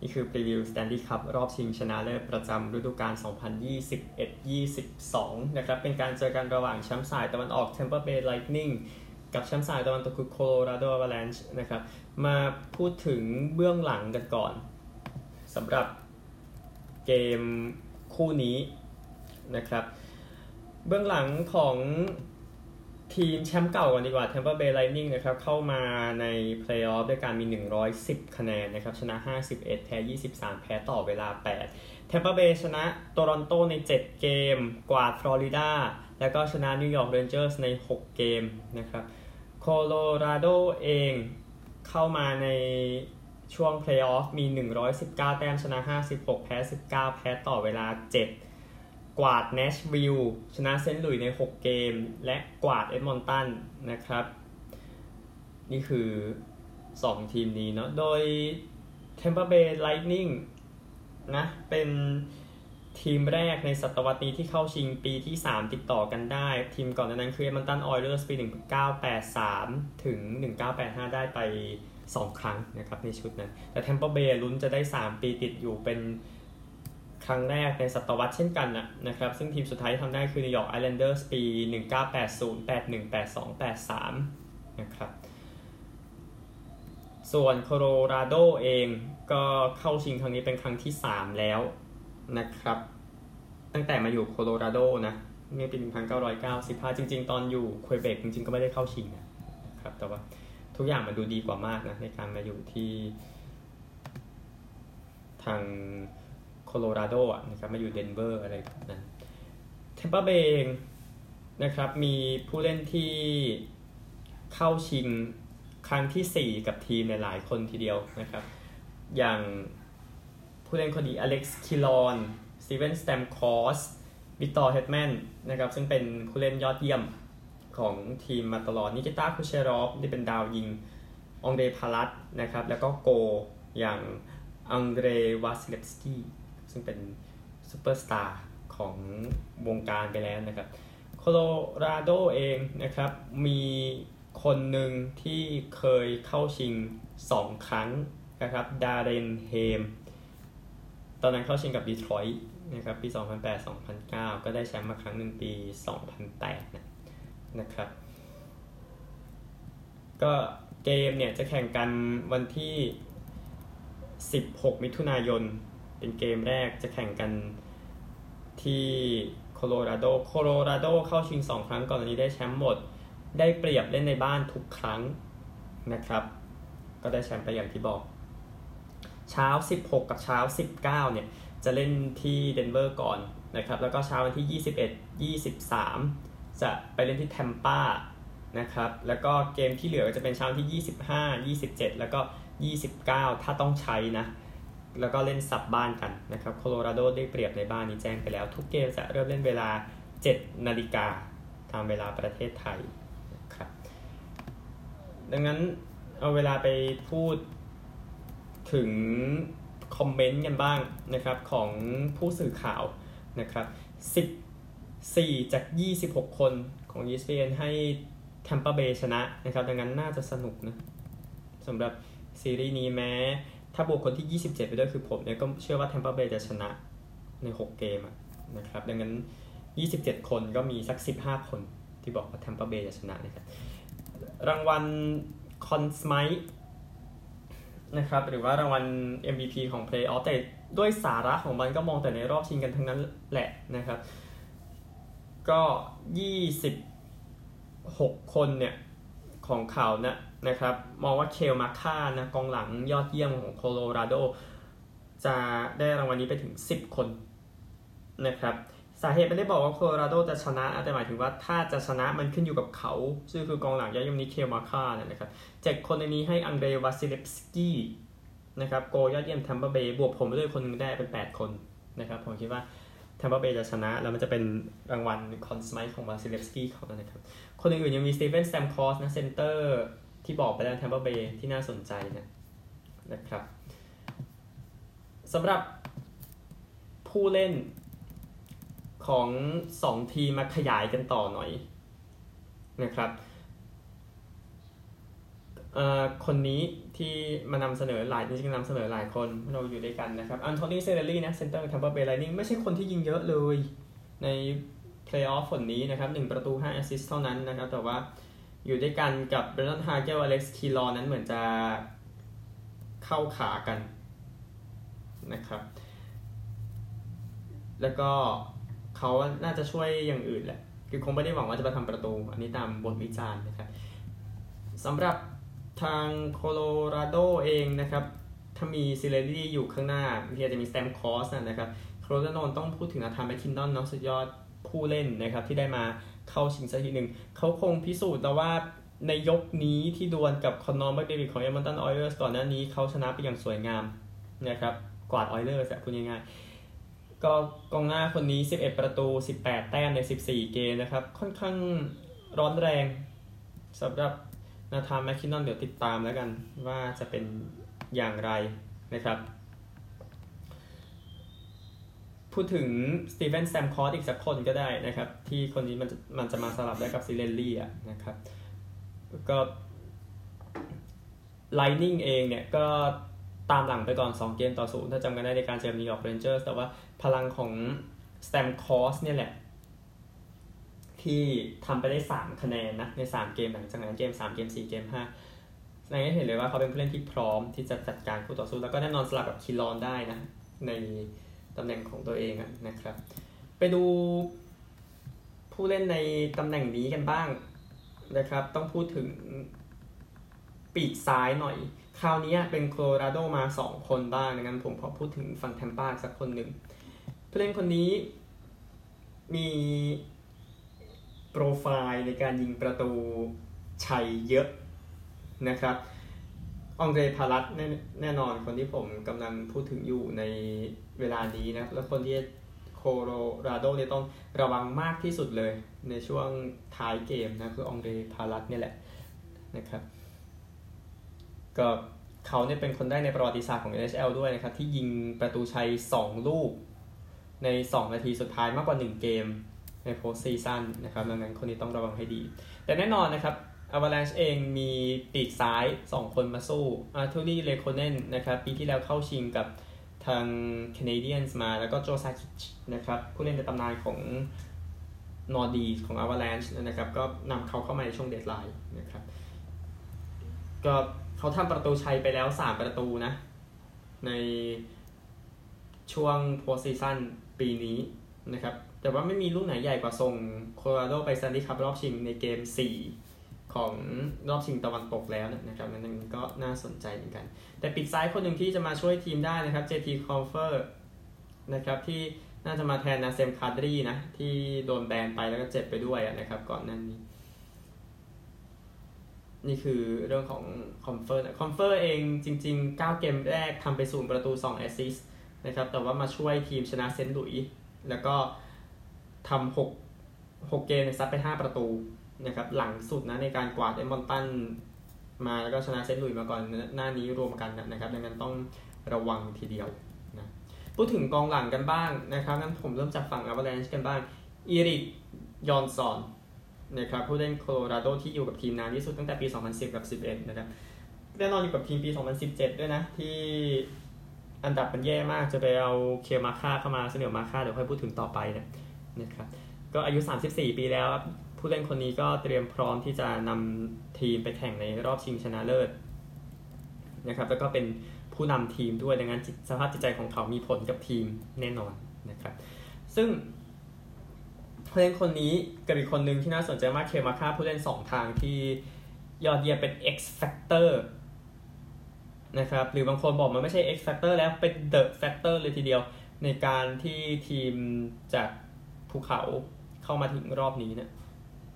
นี่คือ preview Stanley Cup รอบชิงชนะเลิศประจำฤดูกาล 2021-22 นะครับ เป็นการเจอกันระหว่างแชมป์สายตะวันออก Tampa Bay Lightning กับแชมป์สายตะวันตกคือ Colorado Avalanche นะครับ มาพูดถึงเบื้องหลังกันก่อนสำหรับเกมคู่นี้นะครับ เบื้องหลังของ ทีมแชมป์เก่ากันดีกว่า Tampa Bay Lightning นะครับเข้ามาในเพลย์ออฟด้วยการมี 110 คะแนนนะครับชนะ 51 แพ้ 23 แพ้ต่อเวลา 8 Tampa Bay ชนะโตรอนโตใน 7 เกม กวาดฟลอริดาแล้วก็ชนะนิวยอร์กเรนเจอร์สใน 6 เกมนะครับโคโลราโดเองเข้ามาในช่วงเพลย์ออฟมี 119 แต้มชนะ 56 แพ้ 19 แพ้ต่อเวลา 7 กวาดเนชวิลชนะเซนต์หลุยส์ใน 6 เกม และกวาดเอ็ดมันตันนะครับ นี่คือ 2 ทีมนี้เนาะโดย Tampa Bay Lightning นะเป็นทีมแรกในศตวรรษนี้ที่เข้าชิงปีที่ 3 ติดต่อกันได้ ทีมก่อนนั้นคือเอ็ดมันตันออยเลอร์สปี 1983 ถึง 1985 ได้ไป 2 ครั้งนะครับในชุดนั้น แต่ Tampa Bay ลุ้นจะได้ 3 ปีติดอยู่เป็น ครั้งแรกในศตวรรษเช่นกันนะนะครับ ซึ่งทีมสุดท้ายที่ทำได้คือนิวยอร์กไอแลนเดอร์สปี 1980 81 82 83 นะครับ ส่วนโคโลราโดเองก็เข้าชิงครั้งนี้เป็นครั้งที่ 3 แล้วนะครับ ตั้งแต่มาอยู่โคโลราโดนะเมื่อปี 1995 จริง ๆ ตอนอยู่ควยเบกจริงๆ ก็ไม่ได้เข้าชิงนะครับ แต่ว่าทุกอย่างมันดูดีกว่ามากนะในการมาอยู่ที่ทาง โคโลราโดอะนะครับมาอยู่เดนเวอร์อะไรแบบนั้นTampa Bay นะครับมีผู้เล่นที่เข้าชิงครั้งที่ 4 กับทีมในหลายคนทีเดียวนะครับ อย่างผู้เล่นคนดีอเล็กซ์คิลลอร์นสตีเวนสแตมคอสวิกเตอร์เฮดแมนนะครับซึ่งเป็นผู้เล่นยอดเยี่ยมของทีมมาตลอดนิกิต้าคูเชรอฟที่เป็นดาวยิงออนเดรพาลัตนะครับแล้วก็โกลอย่างอังเดรวาซิเลฟสกี้ ซึ่งเป็นซูเปอร์สตาร์ของวงการไปแล้วนะครับโคโลราโดเองนะครับมีคนหนึ่งที่เคยเข้าชิง 2 ครั้งนะครับดาร์เรนเฮล์มตอนนั้นเข้าชิงกับดีทรอยต์นะครับปี 2008-2009 ก็ได้แชมป์มาครั้งหนึ่งปี 2008 นะนะครับ ก็เกมเนี่ยจะแข่งกันวันที่ 16 มิถุนายน เป็นเกมแรกจะแข่งกันที่โคโลราโด โคโลราโดเข้าชิง 2 ครั้งก่อนอันนี้ได้แชมป์หมด ได้เปรียบเล่นในบ้านทุกครั้งนะครับ ก็ได้แชมป์ไปอย่างที่บอก เช้า 16 กับเช้า 19 เนี่ย จะเล่นที่เดนเวอร์ก่อนนะครับ แล้วก็เช้าวันที่ 21 23 จะไปเล่นที่แทมปานะครับ แล้วก็เกมที่เหลือก็จะเป็นเช้าที่ 25 27 แล้วก็ 29 ถ้าต้องใช้นะ แล้วก็เล่นสับบ้านกันนะครับโคโลราโดได้เปรียบในบ้านนี้แจ้งไปแล้ว ทุกเกมจะเริ่มเล่นเวลา 7 นาฬิกาตามเวลาประเทศไทยครับดังนั้นเอาเวลาไปพูดถึงคอมเมนต์กันบ้างนะครับของผู้สื่อข่าวนะครับ14 จาก 26 คนของ ESPN ให้ Tampa Bay ชนะนะครับ ดังนั้นน่าจะสนุกนะสำหรับซีรีส์นี้แม้ ถ้าบวกคนที่ 27 ไปด้วยคือผมเนี่ยก็เชื่อว่า Tampa Bay จะชนะใน 6 เกมนะครับ ดังนั้น 27 คนก็มีสัก 15 คนที่บอกว่า Tampa Bay จะชนะนะครับ รางวัลคอนสไมท์นะครับ หรือว่ารางวัล MVP ของ Playoff แต่ด้วยสาระของมันก็มองแต่ในรอบชิงกันทั้งนั้นแหละนะครับ ก็ 26 คนเนี่ย ของเขาวนะ นะครับ มองว่าเคลมาค่านะกองหลังยอดเยี่ยมของโคโลราโดจะได้รางวัลนี้ไปถึง 10 คนนะครับสาเหตุไม่ได้บอกว่าโคโลราโดจะชนะ แต่หมายถึงว่าถ้าจะชนะมันขึ้นอยู่กับเขา ซึ่งคือกองหลังยอดเยี่ยมนี้เคลมาค่าเนี่ยนะครับเจ็ดคนในนี้ให้อังเดรวาซิเลฟสกี้นะครับโกลยอดเยี่ยม Tampa Bay บวกผมไปด้วยคนนึงได้เป็น 8 คนนะครับผมคิดว่า Tampa Bay จะชนะ แล้วมันจะเป็นรางวัล Conn Smythe ของวาซิเลฟสกี้เขานะครับ คนอื่นๆยังมีสตีเวนสแตมคอสนะเซนเตอร์ ที่บอกไปแล้ว Tampa Bay ที่น่าสนใจนะนะครับสำหรับผู้เล่นของ 2 ทีมมาขยายกันต่อหน่อยนะครับคนนี้ที่มานำเสนอหลายจริงๆนำเสนอหลายคนเราอยู่ด้วยกันนะครับแอนโทนีซิเรลลี่นะเซนเตอร์ Tampa Bay Lightning ไม่ใช่คนที่ยิงเยอะเลยในเพลย์ออฟหนนี้นะครับ1ประตู5แอสซิสต์เท่านั้นนะครับ แต่ว่า อยู่ด้วยกันกับแบรนดอนเฮเกลอเล็กซ์คิลลอร์นนั้นเหมือนจะเข้าขากันนะครับ แล้วก็เขาน่าจะช่วยอย่างอื่นแหละ คือคงไม่ได้หวังว่าจะมาทำประตู อันนี้ตามบทวิจารณ์นะครับสำหรับทางโคโลราโดเองนะครับ ถ้ามีซิเรลลี่อยู่ข้างหน้าที่อาจจะมีสแตมคอสนะครับ โคโลราโดต้องพูดถึงนาธานแมคคินนอนน้องสุดยอดผู้เล่นนะครับที่ได้มา เข้าชิงสักทีหนึ่ง เขาคงพิสูจน์แล้วว่าในยกนี้ที่ดวลกับคอนนอร์แมคเดวิดของเอ็ดมันตันออยเลอร์สก่อนหน้านี้เขาชนะไปอย่างสวยงามนะครับกวาดออยเลอร์สพูดง่ายๆ ก็กองหน้าคนนี้ 11 ประตู 18 แต้มใน 14 เกมนะครับ ค่อนข้างร้อนแรงสำหรับนาธานแมคคินนอนเดี๋ยวติดตามแล้วกันว่าจะเป็นอย่างไรนะครับ พูดถึงสตีเวนสแตมคอสอีกสักคนก็ได้นะครับ ที่คนนี้มันจะมันจะมาสลับได้กับซิเรลลี่อะนะครับ ก็ Lightning เองเนี่ยก็ตามหลังไปก่อน 2 เกมต่อศูนย์ถ้าจำกันได้ในการเจอนิวยอร์กเรนเจอร์สแต่ว่าพลังของสแตมคอสเนี่ยแหละ ที่ทำไปได้ 3 คะแนนนะ ใน 3 เกมหลังจากนั้นเกม 3 เกม 4 เกม 5 แสดงให้เห็นเลยว่าเขาเป็นผู้เล่นที่พร้อมที่จะจัดการคู่ต่อสู้ แล้วก็แน่นอนสลับกับคิรอนได้นะ ใน ตำแหน่งของตัวเองนะครับ ไปดูผู้เล่นในตำแหน่งนี้กันบ้างนะครับ ต้องพูดถึงปีกซ้ายหน่อย คราวนี้เป็นโคโลราโดมา 2 คนบ้างงั้นผมขอพูดถึงฝั่งแทมปาสักคนหนึ่งผู้เล่นคนนี้มีโปรไฟล์ในการยิงประตูชัยเยอะนะครับ องเดรพารัตแน่แน่นอนคนที่ผมกำลังพูดถึงอยู่ในเวลานี้นะแล้วคนที่โคโลราโดเนี่ยต้องระวังมากที่สุดเลยในช่วงท้ายเกมนะคือองเดรพารัตเนี่ยแหละนะครับก็เขาเนี่ยเป็นคนได้ในประวัติศาสตร์ของ NHL ด้วยนะครับ ที่ยิงประตูชัย 2 ลูก ใน 2 นาทีสุดท้ายมากกว่า 1 เกมใน postseason นะครับดังนั้นคนนี้ต้องระวังให้ดี แต่แน่นอนนะครับ Avalanche เองมีปีกซ้าย 2 คนมาสู้อาร์ทูรี่เลโคเนนนะครับปีที่แล้วเข้าชิงกับทางแคนาเดียนมาแล้วก็โจซาคิกนะครับผู้เล่นในตำนานของนอร์ดีกส์ของ Avalanche นะครับก็นำเขาเข้ามาในช่วง deadline นะครับก็เขาทำประตูชัยไปแล้ว 3 ประตูนะ ในช่วง postseason ปีนี้นะครับแต่ว่าไม่มีลูกไหนใหญ่กว่าส่งโคโลราโดไปสแตนลีย์คัพรอบชิงในเกม 4 ของรอบชิงตะวันตกแล้วนะครับนั่นก็น่าสนใจเหมือนกัน แต่ปีกซ้ายคนหนึ่งที่จะมาช่วยทีมได้นะครับ JT c o n f e r นะครับที่น่าจะมาแทนนาเซมคาร์ดรีนะ ที่โดนแบนไปแล้วก็เจ็บไปด้วยนะครับก่อนนั้นนี้ นี่คือเรื่องของคอมเฟอร์คอมเฟอร์เองจริง ๆ 9 เกมแรกทำไปศูนย์ประตู2แอสซิสต์นะครับแต่ว่ามาช่วยทีมชนะเซนต์หลุยส์ แล้วก็ทำหกหกเกมซัดไปห้าประตู นะครับหลังสุดนะในการกวาดเอ็ดมันตันมาแล้วก็ชนะเซนต์หลุยส์มาก่อนหน้านี้รวมกันนะครับดังนั้นต้องระวังทีเดียวนะพูดถึงกองหลังกันบ้างนะครับงั้นผมเริ่มจากฝั่ง Avalanche กันบ้างอีริกยอนซอนนะครับผู้เล่นโคโลราโดที่อยู่กับทีมนานที่สุดตั้งแต่ปี 2010 กับ 11 นะครับแน่นอนอยู่กับทีมปี 2017 ด้วยนะ ที่อันดับมันแย่มากจะไปเอาเคมาค่าเข้ามาเสนอมาค่าเดี๋ยวค่อยพูดถึงต่อไปนะนะครับก็อายุ 34 ปีแล้ว ผู้เล่นคนนี้ก็เตรียมพร้อมที่จะนำทีมไปแข่งในรอบชิงชนะเลิศนะครับแล้วก็เป็นผู้นำทีมด้วยดังนั้นสภาพจิตใจของเขามีผลกับทีมแน่นอนนะครับ ซึ่งผู้เล่นคนนี้กับอีกคนหนึ่งที่น่าสนใจมากเคมาค่าผู้เล่น 2 ทางที่ยอดเยี่ยมเป็น X Factor นะครับหรือบางคนบอกมันไม่ใช่ X Factor แล้วเป็น The Factor เลยทีเดียวในการที่ทีมจากภูเขาเข้ามาถึงรอบนี้เนี่ย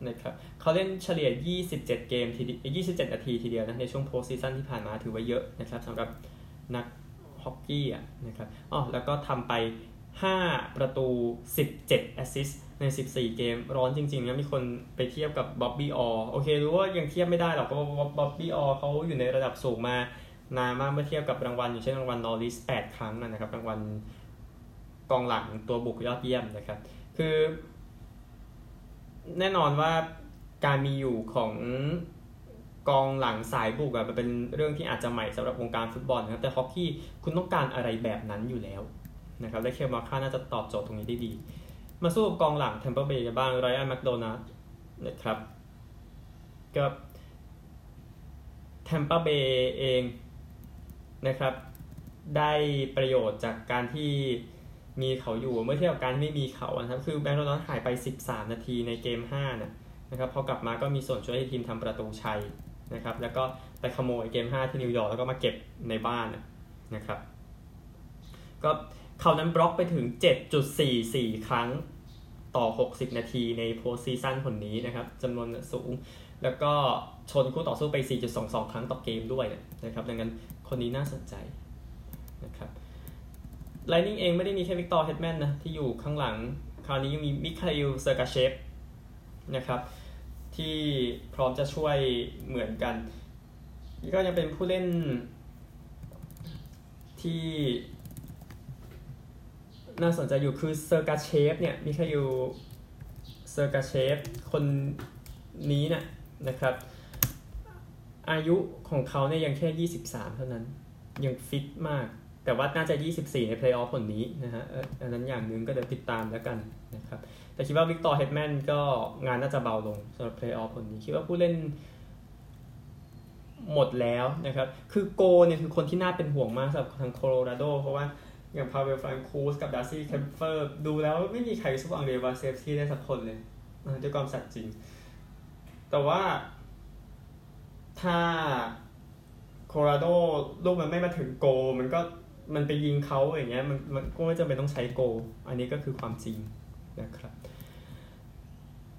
นะครับเขาเล่นเฉลี่ย 27 เกมที27 นาทีทีเดียวนะในช่วงโพสซีซั่นที่ผ่านมาถือว่าเยอะนะครับสำหรับนักฮอกกี้อะนะครับอ๋อแล้วก็ทำไป 5 ประตู 17 แอสซิสต์ใน 14 เกม ร้อนจริงๆนะมีคนไปเทียบกับบ๊อบบี้ออร์โอเค รู้ว่ายังเทียบไม่ได้หรอกเพราะบ๊อบบี้ออร์เขาอยู่ในระดับสูงมานานมากเมื่อเทียบกับรางวัลอย่างเช่นรางวัลนอริส8ครั้งนะครับรางวัลกองหลังตัวบุกยอดเยี่ยมนะครับ คือ แน่นอนว่าการมีอยู่ของกองหลังสายบุกอะมันเป็นเรื่องที่อาจจะใหม่สำหรับวงการฟุตบอลนะครับแต่ฮอกกี้คุณต้องการอะไรแบบนั้นอยู่แล้วนะครับและเคลมาคาร์น่าจะตอบโจทย์ตรงนี้ได้ดี มาสู้กับกองหลังเทมเปอร์เบย์กันบ้างไรอันแมคโดนัลนะครับก็เทมเปอร์เบย์เองนะครับได้ประโยชน์จากการที่ มีเขาอยู่เมื่อเทียบกับการไม่มีเขานะครับคือแบงค์โดนัลหายไป 13 นาทีในเกม5นะนะครับพอกลับมาก็มีส่วนช่วยให้ทีมทำประตูชัยนะครับแล้วก็ไปขโมยเกม 5 ที่นิวยอร์กแล้วก็มาเก็บในบ้านนะครับก็เขานั้นบล็อกไปถึง 7.44 ครั้งต่อ 60 นาทีในโพสซีซั่นคนนี้นะครับจำนวนสูง แล้วก็ชนคู่ต่อสู้ไป 4.22 ครั้งต่อเกมด้วยนะครับ ดังนั้นคนนี้น่าสนใจ ไลท์นิ่งเองไม่ได้มีแค่วิกตอร์เฮดแมนนะ ที่อยู่ข้างหลัง คราวนี้ยังมีมิคาอิลเซอร์กาเชฟนะครับ ที่พร้อมจะช่วยเหมือนกันก็ยังเป็นผู้เล่นที่น่าสนใจอยู่คือเซอร์กาเชฟเนี่ยมิคาอิลเซอร์กาเชฟคนนี้นะนะครับ อายุของเขาเนี่ยยังแค่ 23 เท่านั้น ยังฟิตมาก แต่ว่าน่าจะ 24 ในเพลย์ออฟหนนี้นะฮะอันนั้นอย่างหนึ่งก็เดี๋ยวติดตามแล้วกันนะครับ แต่คิดว่าวิกตอร์เฮดแมนก็งานน่าจะเบาลงสำหรับเพลย์ออฟหนนี้ คิดว่าผู้เล่นหมดแล้วนะครับ คือโกลเนี่ยคือคนที่น่าเป็นห่วงมากสำหรับทางโคโลราโด เพราะว่าอย่างพาเวลฟรานคูสกับดาร์ซี่แคมเฟอร์ดูแล้วไม่มีใครสู้อังเดรวาซิเลฟสกี้ได้สักคนเลยด้วยความสัตย์จริง แต่ว่าถ้าโคโลราโดลูกมันไม่มาถึงโกมันก็ มันไปยิงเขาอย่างเงี้ยมันมันก็ไม่จำเป็นต้องใช้โก อันนี้ก็คือความจริงนะครับ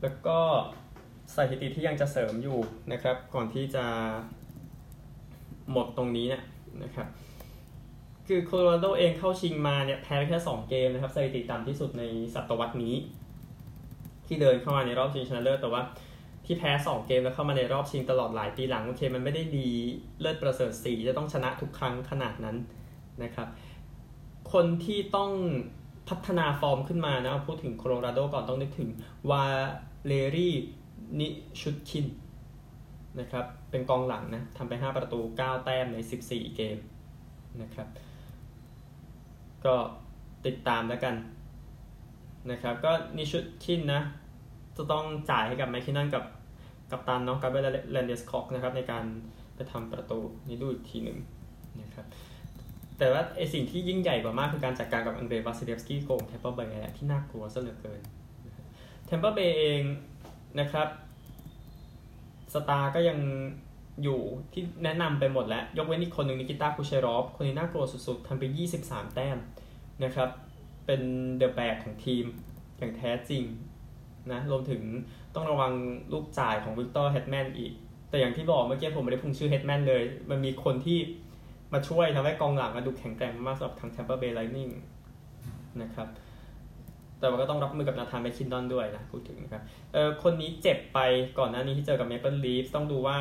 แล้วก็สถิติที่ยังจะเสริมอยู่นะครับ ก่อนที่จะหมดตรงนี้เนี่ยนะครับคือโคโลราโดเองเข้าชิงมาเนี่ยแพ้แค่ 2 เกมนะครับสถิติต่ำที่สุดในศตวรรษนี้ ที่เดินเข้ามาในรอบชิงชนะเลิศแต่ว่าที่แพ้ 2 เกมแล้วเข้ามาในรอบชิงตลอดหลายปีหลังโอเคมันไม่ได้ดีเลิศประเสริฐสีจะต้องชนะทุกครั้งขนาดนั้น นะครับคนที่ต้องพัฒนาฟอร์มขึ้นมานะพูดถึงโคโลราโดก่อนต้องนึกถึงวาเลรี่นิชุดคินนะครับเป็นกองหลังนะทำไป 5 ประตู 9 แต้มใน 14 เกมนะครับก็ติดตามแล้วกันนะครับก็นิชุชกินนะจะต้องจ่ายให้กับแมคคินนอนกับกัปตันเนาะกับเกบแลนเดสค็อกนะครับในการไปทำประตูนี้ดูอีกทีหนึ่งนะครับ แต่ว่าไอ้สิ่งที่ยิ่งใหญ่กว่ามากคือการจัดการกับอังเดรวาซิเดฟสกี้โกงเทมเปอร์เบย์ที่น่ากลัวซะเหลือเกินเทมเปอร์เบย์เองนะครับ star ก็ยังอยู่ที่แนะนำไปหมดแล้ว ยกเว้นอีกคนหนึ่งนิกิต้าคูเชรอฟ คนนี้น่ากลัวสุดๆทำไป 23 แต้มนะครับ เป็นเดอะแบกของทีมอย่างแท้จริงนะรวมถึงต้องระวังลูกจ่ายของวิกตอร์เฮดแมนอีก แต่อย่างที่บอกเมื่อกี้ผมไม่ได้พูดชื่อเฮดแมนเลย มันมีคนที่ มาช่วยทำให้กองหลังดูแข็งแกร่งมากสำหรับทางแทมปาเบย์ไลท์นิ่งนะครับแต่ว่าก็ต้องรับมือกับนาธานแมคคินนอนด้วยนะพูดถึงนะครับเออคนนี้เจ็บไปก่อนหน้านี้ที่เจอกับเมเปิลลีฟต้องดูว่า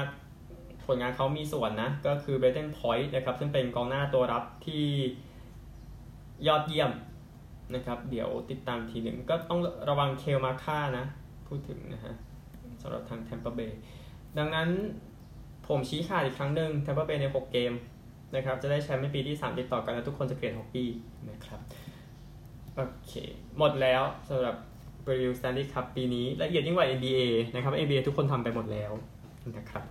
ผลงานเขามีส่วนนะ ก็คือเบรเดนพอยต์นะครับ ซึ่งเป็นกองหน้าตัวรับที่ยอดเยี่ยมนะครับ เดี๋ยวติดตามทีหนึ่งก็ต้องระวังเคลมาคาร์นะ พูดถึงนะฮะสำหรับทางแทมเปอร์เบย์ดังนั้นผมชี้ขาดอีกครั้งหนึ่งแทมเปอร์เบย์ใน 6 เกม นะครับจะได้แชมป์ในปีที่ 3 ติดต่อกันแล้วทุกคนจะเปลี่ยน6ปีนะครับโอเคหมดแล้วสำหรับ preview Stanley Cup ปีนี้ละเอียดยิ่งกว่า NBA นะครับ NBA ทุกคนทำไปหมดแล้วนะครับ